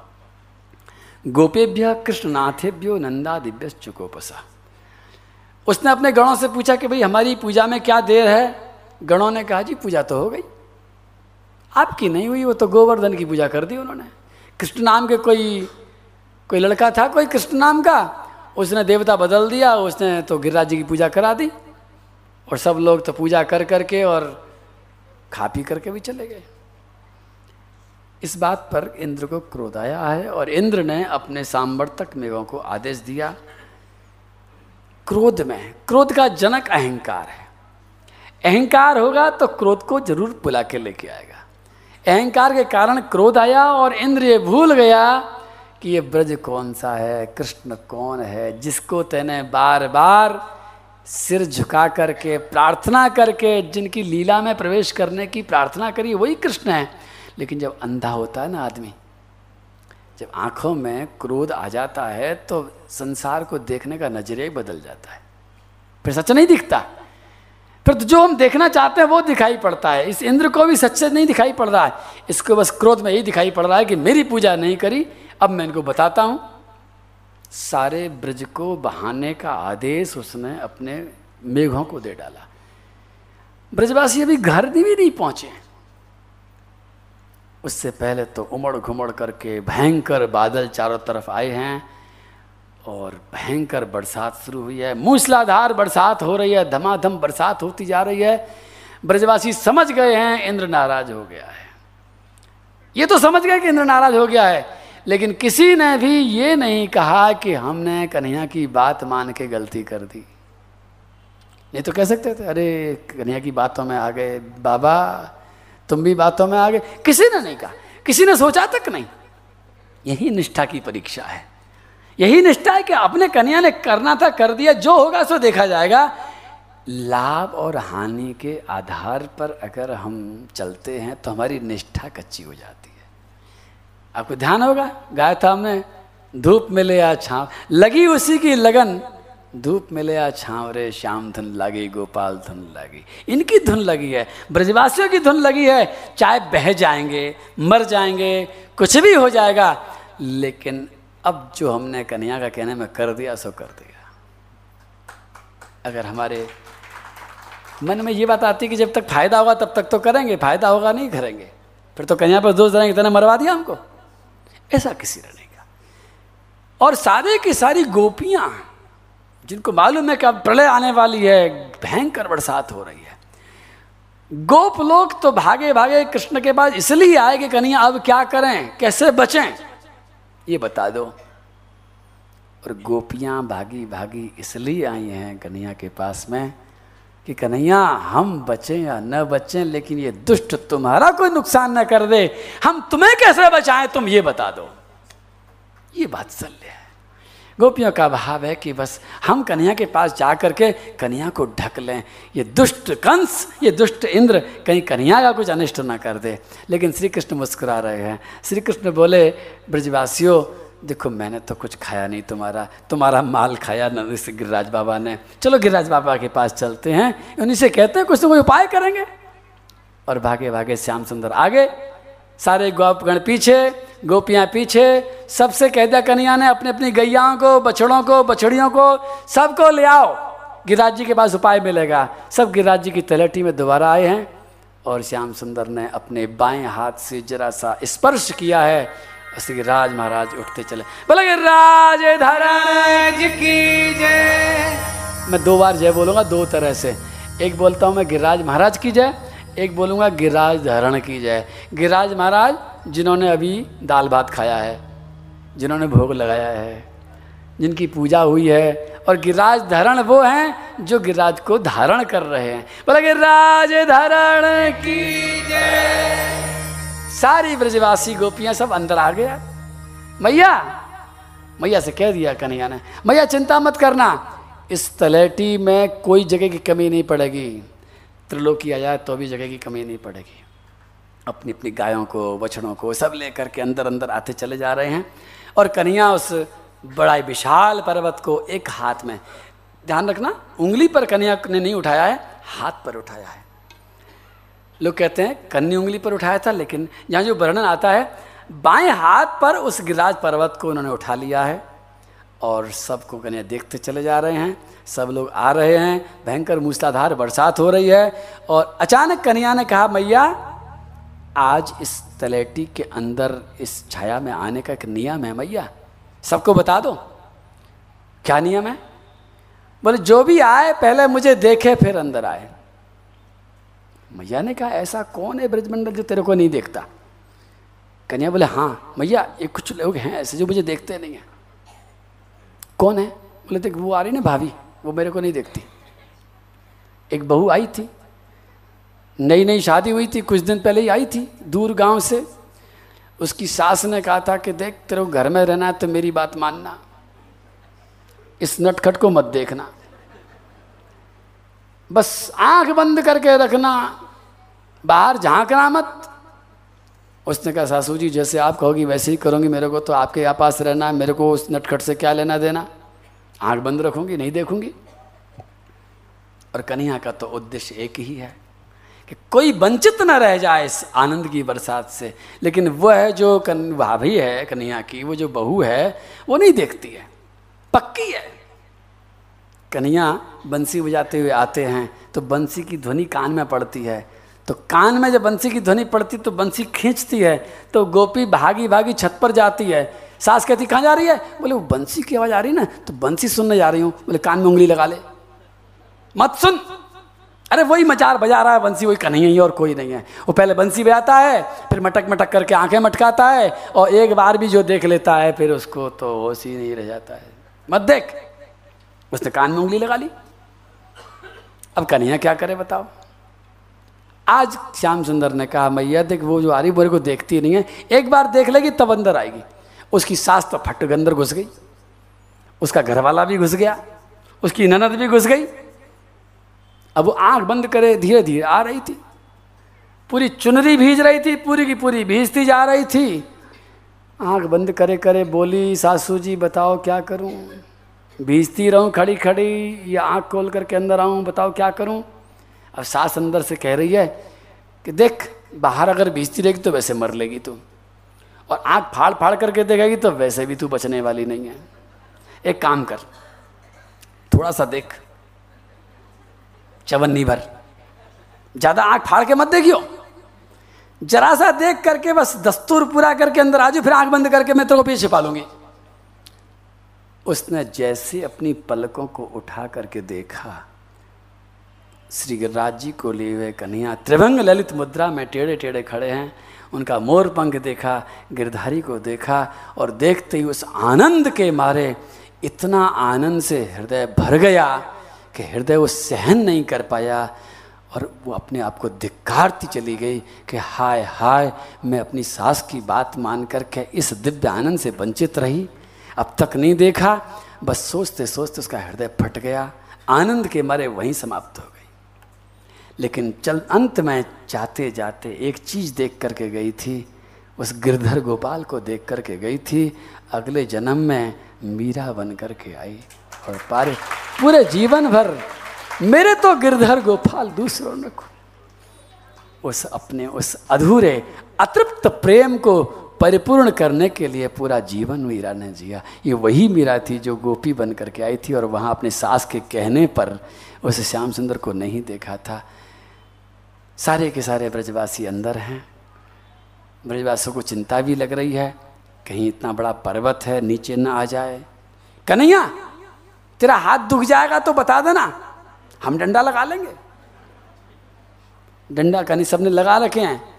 गोपेभ्य कृष्णनाथेभ्यो नंदा दिव्य चुकोपसा उसने अपने गणों से पूछा कि भाई, हमारी पूजा में क्या देर है? गणों ने कहा, जी, पूजा तो हो गई। आपकी नहीं हुई, वो तो गोवर्धन की पूजा कर दी उन्होंने। कृष्ण नाम के कोई कोई लड़का था, कोई कृष्ण नाम का, उसने देवता बदल दिया, उसने तो गिरिराज जी की पूजा करा दी। और सब लोग तो पूजा कर करके और खा पी करके भी चले गए। इस बात पर इंद्र को क्रोध आया है और इंद्र ने अपने सांवर्तक मेघों को आदेश दिया, क्रोध में, क्रोध का जनक अहंकार है। अहंकार होगा तो क्रोध को ज़रूर बुला के लेके आएगा। अहंकार के कारण क्रोध आया और इंद्र ये भूल गया कि ये ब्रज कौन सा है, कृष्ण कौन है, जिसको तेने बार बार सिर झुका करके, प्रार्थना करके, जिनकी लीला में प्रवेश करने की प्रार्थना करी, वही कृष्ण है। लेकिन जब अंधा होता है ना आदमी, जब आँखों में क्रोध आ जाता है तो संसार को देखने का नज़रिया ही बदल जाता है। फिर सच नहीं दिखता। फिर तो जो हम देखना चाहते हैं वो दिखाई पड़ता है। इस इंद्र को भी सच्चे नहीं दिखाई पड़ रहा है। इसको बस क्रोध में यही दिखाई पड़ रहा है कि मेरी पूजा नहीं करी, अब मैं इनको बताता हूँ। सारे ब्रज को बहाने का आदेश उसने अपने मेघों को दे डाला। ब्रजवासी अभी घर भी नहीं पहुँचे। उससे पहले तो उमड़ घुमड़ करके भयंकर बादल चारों तरफ़ आए हैं। और भयंकर बरसात शुरू हुई है। मूसलाधार बरसात हो रही है, धमाधम बरसात होती जा रही है। ब्रजवासी समझ गए हैं, इंद्र नाराज़ हो गया है। ये तो समझ गए कि इंद्र नाराज़ हो गया है, लेकिन किसी ने भी ये नहीं कहा कि हमने कन्हैया की बात मान के गलती कर दी। नहीं तो कह सकते थे, अरे, कन्हैया की बातों में आ गए, बाबा, तुम भी बातों में आ गए। किसी ने नहीं कहा, किसी ने सोचा तक नहीं। यही निष्ठा की परीक्षा है। यही निष्ठा है कि अपने कन्या ने करना था, कर दिया, जो होगा सो देखा जाएगा। लाभ और हानि के आधार पर अगर हम चलते हैं तो हमारी निष्ठा कच्ची हो जाती है। आपको ध्यान होगा, गाया था हमने धूप मिले या छाव, लगी उसी की लगन। धूप मिले या छाव रे, श्याम धुन लगी, गोपाल धुन लगी। इनकी धुन लगी है, ब्रजवासियों की धुन लगी है। चाहे बह जाएँगे, मर जाएँगे, कुछ भी हो जाएगा, लेकिन अब जो हमने कन्या का कहने में कर दिया, सो कर दिया। अगर हमारे मन में ये बात आती कि जब तक फ़ायदा होगा, तब तक तो करेंगे, फ़ायदा होगा नहीं करेंगे। फिर तो कन्या पर दोष देंगे तेने मरवा दिया हमको। ऐसा किसी ने नहीं और सारे की सारी गोपियाँ, जिनको मालूम है कि अब प्रलय आने वाली है, भयंकर बरसात हो रही है। गोप लोग तो भागे भागे कृष्ण के पास इसलिए आए कि कन्हैया अब क्या करें, कैसे बचें? ये बता दो। और गोपियाँ भागी भागी इसलिए आई हैं कन्हैया के पास में कि कन्हैया, हम बचें या न बचें, लेकिन ये दुष्ट तुम्हारा कोई नुकसान न कर दे। हम तुम्हें कैसे बचाएँ, तुम ये बता दो। ये बात सल्य है। गोपियों का भाव है कि बस हम कन्हैया के पास जा करके कन्हैया को ढक लें। ये दुष्ट कंस, ये दुष्ट इंद्र कहीं कन्हैया का कुछ अनिष्ट ना कर दे। लेकिन श्री कृष्ण मुस्कुरा रहे हैं। श्री कृष्ण बोले, ब्रजवासियों, देखो, मैंने तो कुछ खाया नहीं तुम्हारा। तुम्हारा माल खाया न गिरिराज बाबा ने। चलो, गिरिराज बाबा के पास चलते हैं। उन्हीं से कहते हैं, कुछ ना कोई उपाय करेंगे। और भागे भागे श्याम सुंदर आगे। सारे गोपगण पीछे। गोपियाँ पीछे, सबसे कह दिया कन्हैया ने अपनी अपनी गैयाओं को, बछड़ों को, बछड़ियों को, सबको ले आओ। गिरिराज जी के पास उपाय मिलेगा। सब गिरिराज जी की तलहटी में दोबारा आए हैं और श्याम सुंदर ने अपने बाएँ हाथ से जरा सा स्पर्श किया है। श्री राज महाराज उठते चले। बोले राज धरण की जय। मैं दो बार जय बोलूँगा, दो तरह से। एक बोलता हूँ मैं, गिरिराज महाराज की जय। एक बोलूँगा गिरिराज धारण की जाए। गिरिराज महाराज, जिन्होंने अभी दाल भात खाया है, जिन्होंने भोग लगाया है, जिनकी पूजा हुई है, और गिरिराज धारण वो हैं जो गिरिराज को धारण कर रहे हैं। बोले गिरिराज धारण की जय सारी ब्रजवासी गोपियाँ सब अंदर आ गया। मैया मैया से कह दिया कन्हैया ने, मैया, चिंता मत करना, इस तलेटी में कोई जगह की कमी नहीं पड़ेगी। त्रिलोकी आ जाए तो भी जगह की कमी नहीं पड़ेगी। अपनी अपनी गायों को, बछड़ों को, सब लेकर के अंदर अंदर आते चले जा रहे हैं। और कन्हैया उस बड़ा विशाल पर्वत को एक हाथ में, ध्यान रखना, उंगली पर कन्हैया ने नहीं उठाया है, हाथ पर उठाया है। लोग कहते हैं कन्नी उंगली पर उठाया था, लेकिन यहाँ जो वर्णन आता है, बाएँ हाथ पर उस गिराज पर्वत को उन्होंने उठा लिया है, और सबको कन्हैया देखते चले जा रहे हैं। सब लोग आ रहे हैं, भयंकर मूसलाधार बरसात हो रही है और अचानक कन्हैया ने कहा, मैया, आज इस तलेटी के अंदर, इस छाया में आने का एक नियम है, मैया। सबको बता दो। क्या नियम है? बोले, जो भी आए, पहले मुझे देखे, फिर अंदर आए। मैया ने कहा, ऐसा कौन है ब्रजमंडल जो तेरे को नहीं देखता? कन्या बोले हाँ मैया, ये कुछ लोग हैं ऐसे जो मुझे देखते नहीं हैं। कौन है? बोले, देख, वो आ रही ना भाभी। वो मेरे को नहीं देखती। एक बहू आई थी नई नई शादी हुई थी, कुछ दिन पहले ही आई थी दूर गाँव से। उसकी सास ने कहा था कि देख, तेरे घर में रहना है तो मेरी बात मानना। इस नटखट को मत देखना। बस आँख बंद करके रखना। बाहर झांकना मत। उसने कहा, सासू जी, जैसे आप कहोगी वैसे ही करूँगी, मेरे को तो आपके यहाँ पास रहना है, मेरे को उस नटखट से क्या लेना देना? आँख बंद रखूँगी, नहीं देखूँगी? और कन्हैया का तो उद्देश्य एक ही है कि कोई वंचित न रह जाए इस आनंद की बरसात से। लेकिन वह जो कन, भाभी है, कन्हैया की, वो जो बहू है, वो नहीं देखती है। पक्की है। कन्हैया बंसी बजाते हुए आते हैं तो बंसी की ध्वनि कान में पड़ती है। तो कान में जब बंसी की ध्वनि पड़ती तो बंसी खींचती है तो गोपी भागी भागी छत पर जाती है। सास कहती, कहाँ जा रही है? बोले, वो बंसी की आवाज़ आ रही है ना तो बंसी सुनने जा रही हूँ। बोले, कान में उंगली लगा ले। मत सुन। अरे, वही मचार बजा रहा है बंसी, वही कन्हैया ही और कोई नहीं है। वो पहले बंसी बजाता है, फिर मटक मटक करके आँखें मटकाता है और एक बार भी जो देख लेता है, फिर उसको तो होश ही नहीं रह जाता है। मत देख। उसने कान में उंगली लगा ली। अब कन्हैया क्या करे बताओ? आज श्याम सुंदर ने कहा, मैया, देख, वो जो आ रही बोरे को देखती नहीं है। एक बार देख लेगी, तब अंदर आएगी। उसकी सास तो फट अंदर घुस गई, उसका घरवाला भी घुस गया, उसकी ननद भी घुस गई। अब वो आँख बंद करे धीरे धीरे आ रही थी। पूरी चुनरी भीज रही थी, पूरी की पूरी भीजती जा रही थी। आँख बंद करे करे बोली, सासू जी, बताओ क्या करूँ? भीजती रहूँ खड़ी खड़ी, या आँख खोल करके अंदर आऊँ, बताओ क्या करूँ? अब सास अंदर से कह रही है कि, देख, बाहर अगर भीजती रहेगी तो वैसे मर लेगी तू। और आँख फाड़ फाड़ करके देखेगी तो वैसे भी तू बचने वाली नहीं है। एक काम कर थोड़ा सा देख, चवन्नी भर। ज़्यादा आँख फाड़ के मत देखियो। जरा सा देख करके बस दस्तूर पूरा करके अंदर आजू फिर आँख बंद करके मैं तेरे को पीछे पालूँगी। उसने जैसे अपनी पलकों को उठा करके देखा, श्री गिरिराज जी को लिए हुए कन्हैया। त्रिभंग ललित मुद्रा में टेढ़े टेढ़े खड़े हैं। उनका मोर पंख देखा, गिरधारी को देखा और देखते ही उस आनंद के मारे इतना आनंद से हृदय भर गया कि हृदय वो सहन नहीं कर पाया और वो अपने आप को धिक्कारती चली गई कि हाय हाय, मैं अपनी सास की बात मान कर के इस दिव्य आनंद से वंचित रही। अब तक नहीं देखा, बस सोचते सोचते उसका हृदय फट गया। आनंद के मारे वहीं समाप्त हो लेकिन चल अंत में जाते जाते एक चीज़ देख करके गई थी, उस गिरधर गोपाल को देख करके गई थी, अगले जन्म में मीरा बन करके आई और पारे पूरे जीवन भर मेरे तो गिरधर गोपाल दूसरों ने को उस अपने उस अधूरे, अतृप्त प्रेम को परिपूर्ण करने के लिए पूरा जीवन मीरा ने जिया। ये वही मीरा थी जो गोपी बन करके आई थी और वहाँ अपने सास के कहने पर उस श्याम सुंदर को नहीं देखा था। सारे के सारे ब्रजवासी अंदर हैं। ब्रजवासियों को चिंता भी लग रही है, कहीं इतना बड़ा पर्वत है, नीचे ना आ जाए। कन्हैया, तेरा हाथ दुख जाएगा तो बता देना, हम डंडा लगा लेंगे। डंडा कहीं सबने लगा रखे हैं।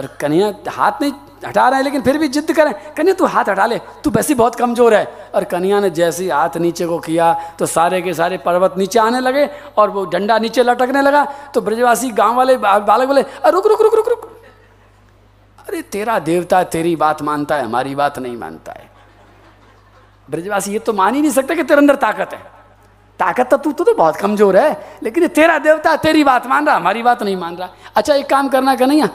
और कन्हैया हाथ नहीं हटा रहे हैं लेकिन फिर भी जिद करें। कन्हैया तू हाथ हटा ले तू वैसे बहुत कमज़ोर है। और कन्हैया ने जैसे ही हाथ नीचे को किया तो सारे के सारे पर्वत नीचे आने लगे और वो डंडा नीचे लटकने लगा। तो ब्रजवासी गाँव वाले बालक बोले रुक रुक रुक रुक रुक। अरे तेरा देवता तेरी बात मानता है हमारी बात नहीं मानता है। ब्रजवासी ये तो मान ही नहीं सकता कि तेरे अंदर ताकत है। ताकत तो तू तो, तो बहुत कमज़ोर है लेकिन तेरा देवता तेरी बात मान रहा हमारी बात नहीं मान रहा। अच्छा एक काम करना कन्हैया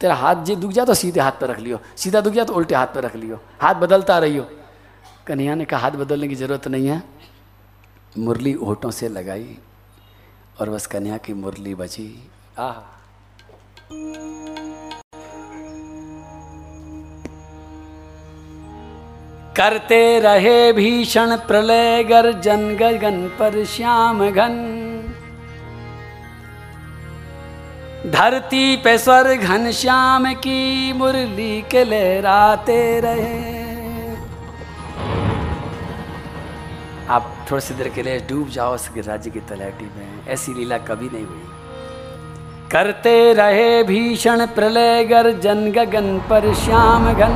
तेरा हाथ जी दुख जाए तो सीधे हाथ पर रख लियो। सीधा दुख जाए तो उल्टे हाथ पर रख लियो। हाथ बदलता रहियो। कन्हैया ने कहा, हाथ बदलने की ज़रूरत नहीं है। मुरली ओटों से लगाई और बस कन्या की मुरली बची। आह। करते रहे भीषण प्रलय, गर्जन गगन पर श्याम घन। धरती पे स्वर घन श्याम की मुरली के लहराते रहे। आप थोड़ी सी देर के लिए डूब जाओ, उस राज्य की तलहटी में। ऐसी लीला कभी नहीं हुई। करते रहे भीषण प्रलय गर्जन गगन पर श्याम घन।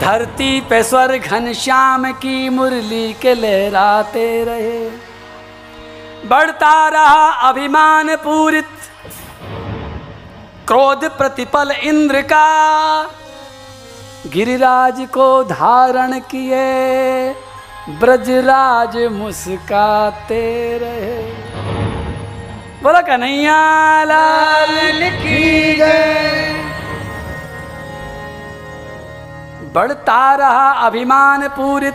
धरती पे स्वर घन श्याम की मुरली के लहराते रहे। बढ़ता रहा अभिमान पूरित। क्रोध प्रतिपल इंद्र का गिरिराज को धारण किए। ब्रजराज मुस्काते रहे। बोला कन्हैया लाल गए बढ़ता रहा अभिमान पूरित।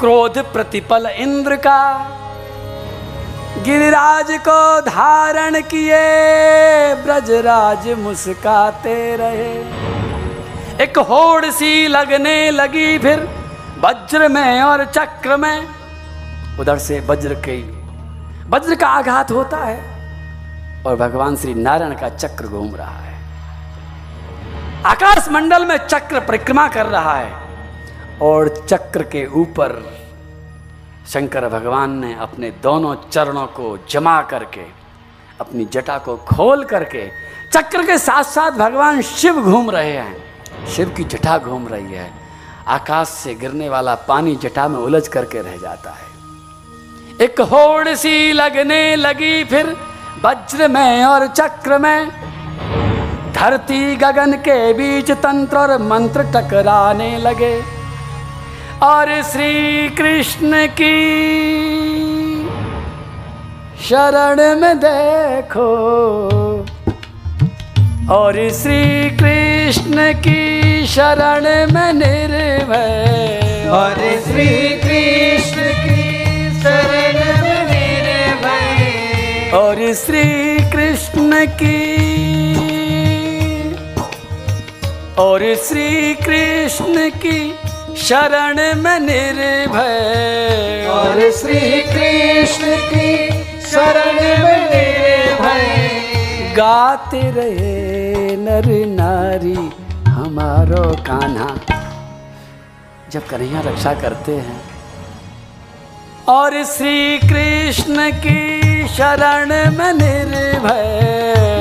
क्रोध प्रतिपल इंद्र का गिरिराज को धारण किए, ब्रजराज मुस्काते रहे। एक होड़ सी लगने लगी फिर, वज्र में और चक्र में। उधर से वज्र के, वज्र का आघात होता है और भगवान श्री नारायण का चक्र घूम रहा है। आकाश मंडल में चक्र परिक्रमा कर रहा है और चक्र के ऊपर शंकर भगवान ने अपने दोनों चरणों को जमा करके, अपनी जटा को खोल करके, चक्र के साथ साथ भगवान शिव घूम रहे हैं। शिव की जटा घूम रही है। आकाश से गिरने वाला पानी जटा में उलझ करके रह जाता है। एक होड़ सी लगने लगी फिर वज्र में और चक्र में। धरती गगन के बीच तंत्र और मंत्र टकराने लगे। और श्री कृष्ण की शरण में देखो। और श्री कृष्ण की शरण में निर्भय। और श्री कृष्ण की शरण में निर्भय। और श्री कृष्ण की और श्री कृष्ण की शरण में निर्भय। और श्री कृष्ण की शरण में निर्भय। गाते रहे नर नारी हमारो कान्हा। जब कन्हैया रक्षा करते हैं। और श्री कृष्ण की शरण में निर्भय।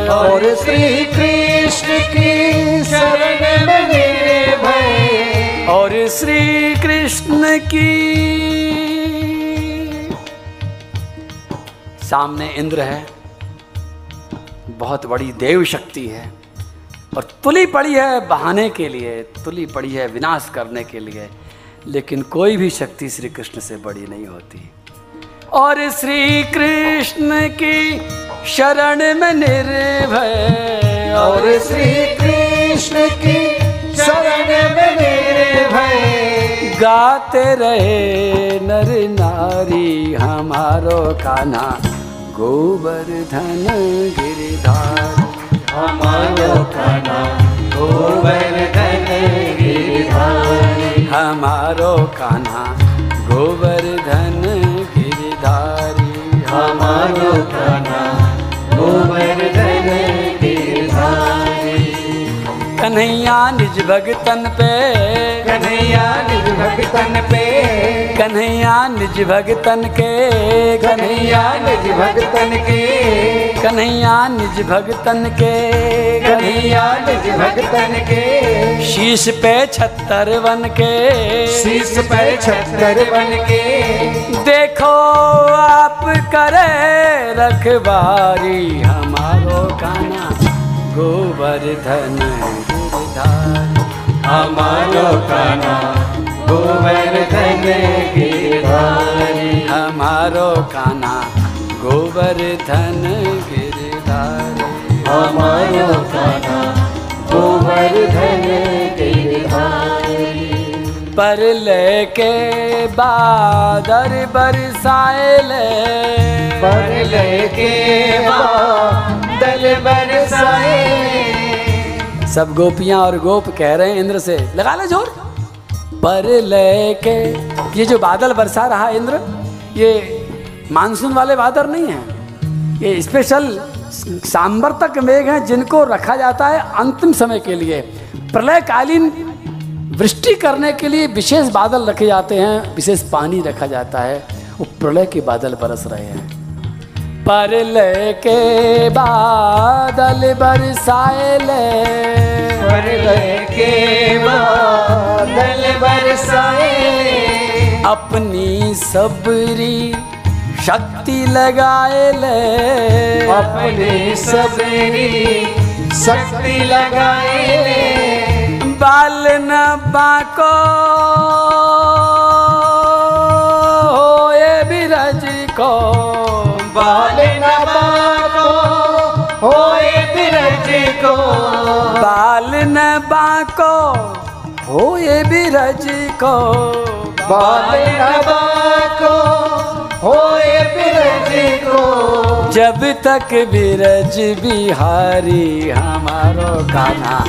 और श्री कृष्ण की शरण में निर्भय। और श्री कृष्ण की। सामने इंद्र है, बहुत बड़ी देव शक्ति है और तुली पड़ी है बहाने के लिए, तुली पड़ी है विनाश करने के लिए, लेकिन कोई भी शक्ति श्री कृष्ण से बड़ी नहीं होती। और श्री कृष्ण की शरण में निर्भय। और श्री कृष्ण की शरण में निर्भय गाते रहे नर नारी हमारो काना। गोवर्धन गिरधार। हमारो काना गोवर्धन गिरधारी। हमारो कान्हा गोवर्धन गिरधारी। हमारो काना कन्हैया निज भगतन पे। कन्हैया निज भगतन पे। कन्हैया निज भगतन के। कन्हैया निज भगतन के। कन्हैया निज भगतन के। कन्हैया निज भगतन के। शीश पे छत्तर वन के। शीश पे छत्तर बन के। देखो आप करे रखबारी हमारो काना गोवर्धन। गिरधार हमारो काना गोवर्धन गिरधारी। हमारो काना, गोवर्धन गिरधार। हमारो काना, गोवर्धन पर लेके बादर बरसाएले पर लेके बादल बरसाए सब गोपियाँ और गोप कह रहे हैं इंद्र से, लगा ले ज़ोर। पर लेके, ये जो बादल बरसा रहा इंद्र, ये मानसून वाले बादल नहीं है। ये स्पेशल सांबर तक मेघ हैं जिनको रखा जाता है अंतिम समय के लिए। प्रलयकालीन वृष्टि करने के लिए विशेष बादल रखे जाते हैं, विशेष पानी रखा जाता है, वो प्रलय के बादल बरस रहे हैं। पर लेके बादल बरसाएले पर लेके बादल बरसाए अपनी सबरी शक्ति लगाएले अपनी सबरी शक्ति लगाए ले। बाल न बाको होए बिरज को। बाल न बाको होए बिरज को। बाल नबाको होए बिरज को। जब तक बिरज बिहारी हमारो कान्हा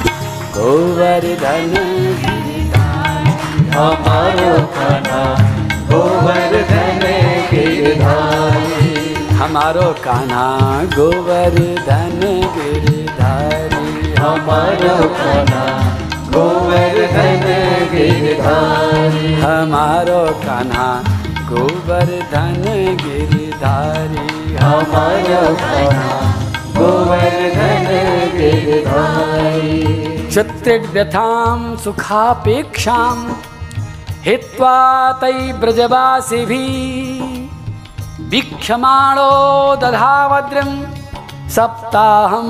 गोवर्धन हमारो काना गोवर्धन गिरधारी। हमारो कान्हा गोवर्धन गिरधारी। हमारो काना गोवर्धन गिरधारी। हमारो कान्हा गोवर्धन गिरधारी। हमारो काना गोवर्धन गिरधारी। क्षत्रिव्यथां सुखापेक्षां हित्वा तै व्रजवासिभिः वीक्षमाणो दधावद्रं सप्ताहं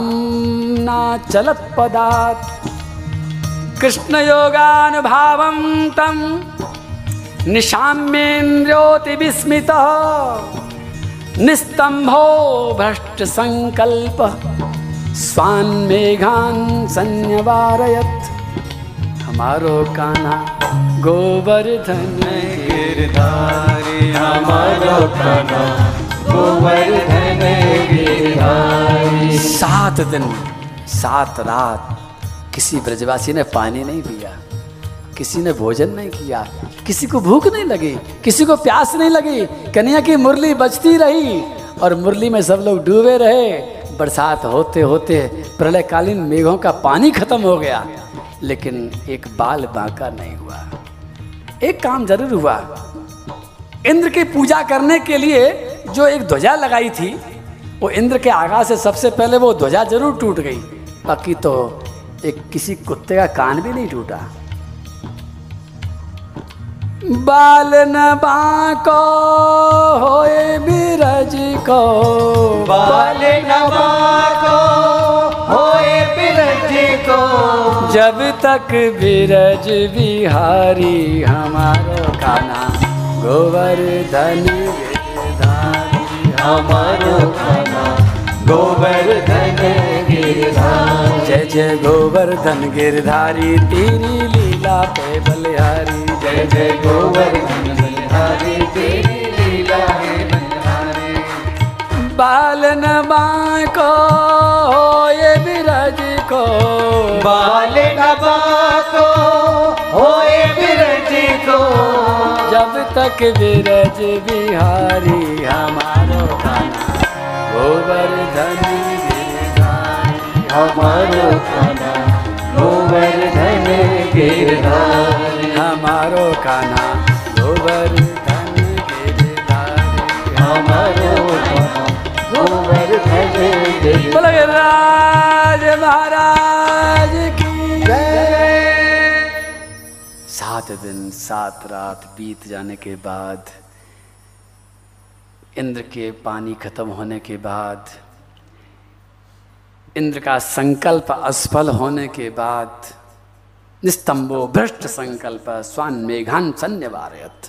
नाचलत्पदात् कृष्णयोगानुभावं तं निशाम्येन्द्रियोतिविस्मितः निस्तम्भो भ्रष्टसङ्कल्पः स्वान् मेघान् संयवारयत् हमारो काना गोवर्धन गिरधारी हमारो काना गोवर्धन गिरधारी सात दिन सात रात किसी ब्रजवासी ने पानी नहीं पिया किसी ने भोजन नहीं किया किसी को भूख नहीं लगी किसी को प्यास नहीं लगी कन्या की मुरली बजती रही और मुरली में सब लोग डूबे रहे। बरसात होते होते प्रलयकालीन मेघों का पानी खत्म हो गया लेकिन एक बाल बांका नहीं हुआ। एक काम ज़रूर हुआ। इंद्र की पूजा करने के लिए जो एक ध्वजा लगाई थी, वो इंद्र के आगाज़ से सबसे पहले वो ध्वजा ज़रूर टूट गई। बाकी तो एक किसी कुत्ते का कान भी नहीं टूटा। बाल न बाको होए बिरज को। बाल नवा को जब तक बिरज बिहारी हमारो काना गोवर्धन गिरधारी हमारो खाना गोवर्धन गिरधारी। जय जय गोवर्धन गिरधारी तेरी लीला पे बलिहारी। जय जय गोवर्धन बलिहारी तेरी लीला है बलिहारी। बालन बाको को बाल नबा को होए बिरज को। जब तक बिरज बिहारी हमारो काना गोवर्धन गिरधारी हमारो खाना गोवर्धन गिरधारी हमारो खाना गोवर्धन गिरधारी हमारो खाना गोवर्धन गिरधारी। बोलो महाराज। दिन, सात रात बीत जाने के बाद, इंद्र के पानी खत्म होने के बाद, इंद्र का संकल्प असफल होने के बाद निस्तंभो भ्रष्ट संकल्प स्वान मेघान सन्यवारयत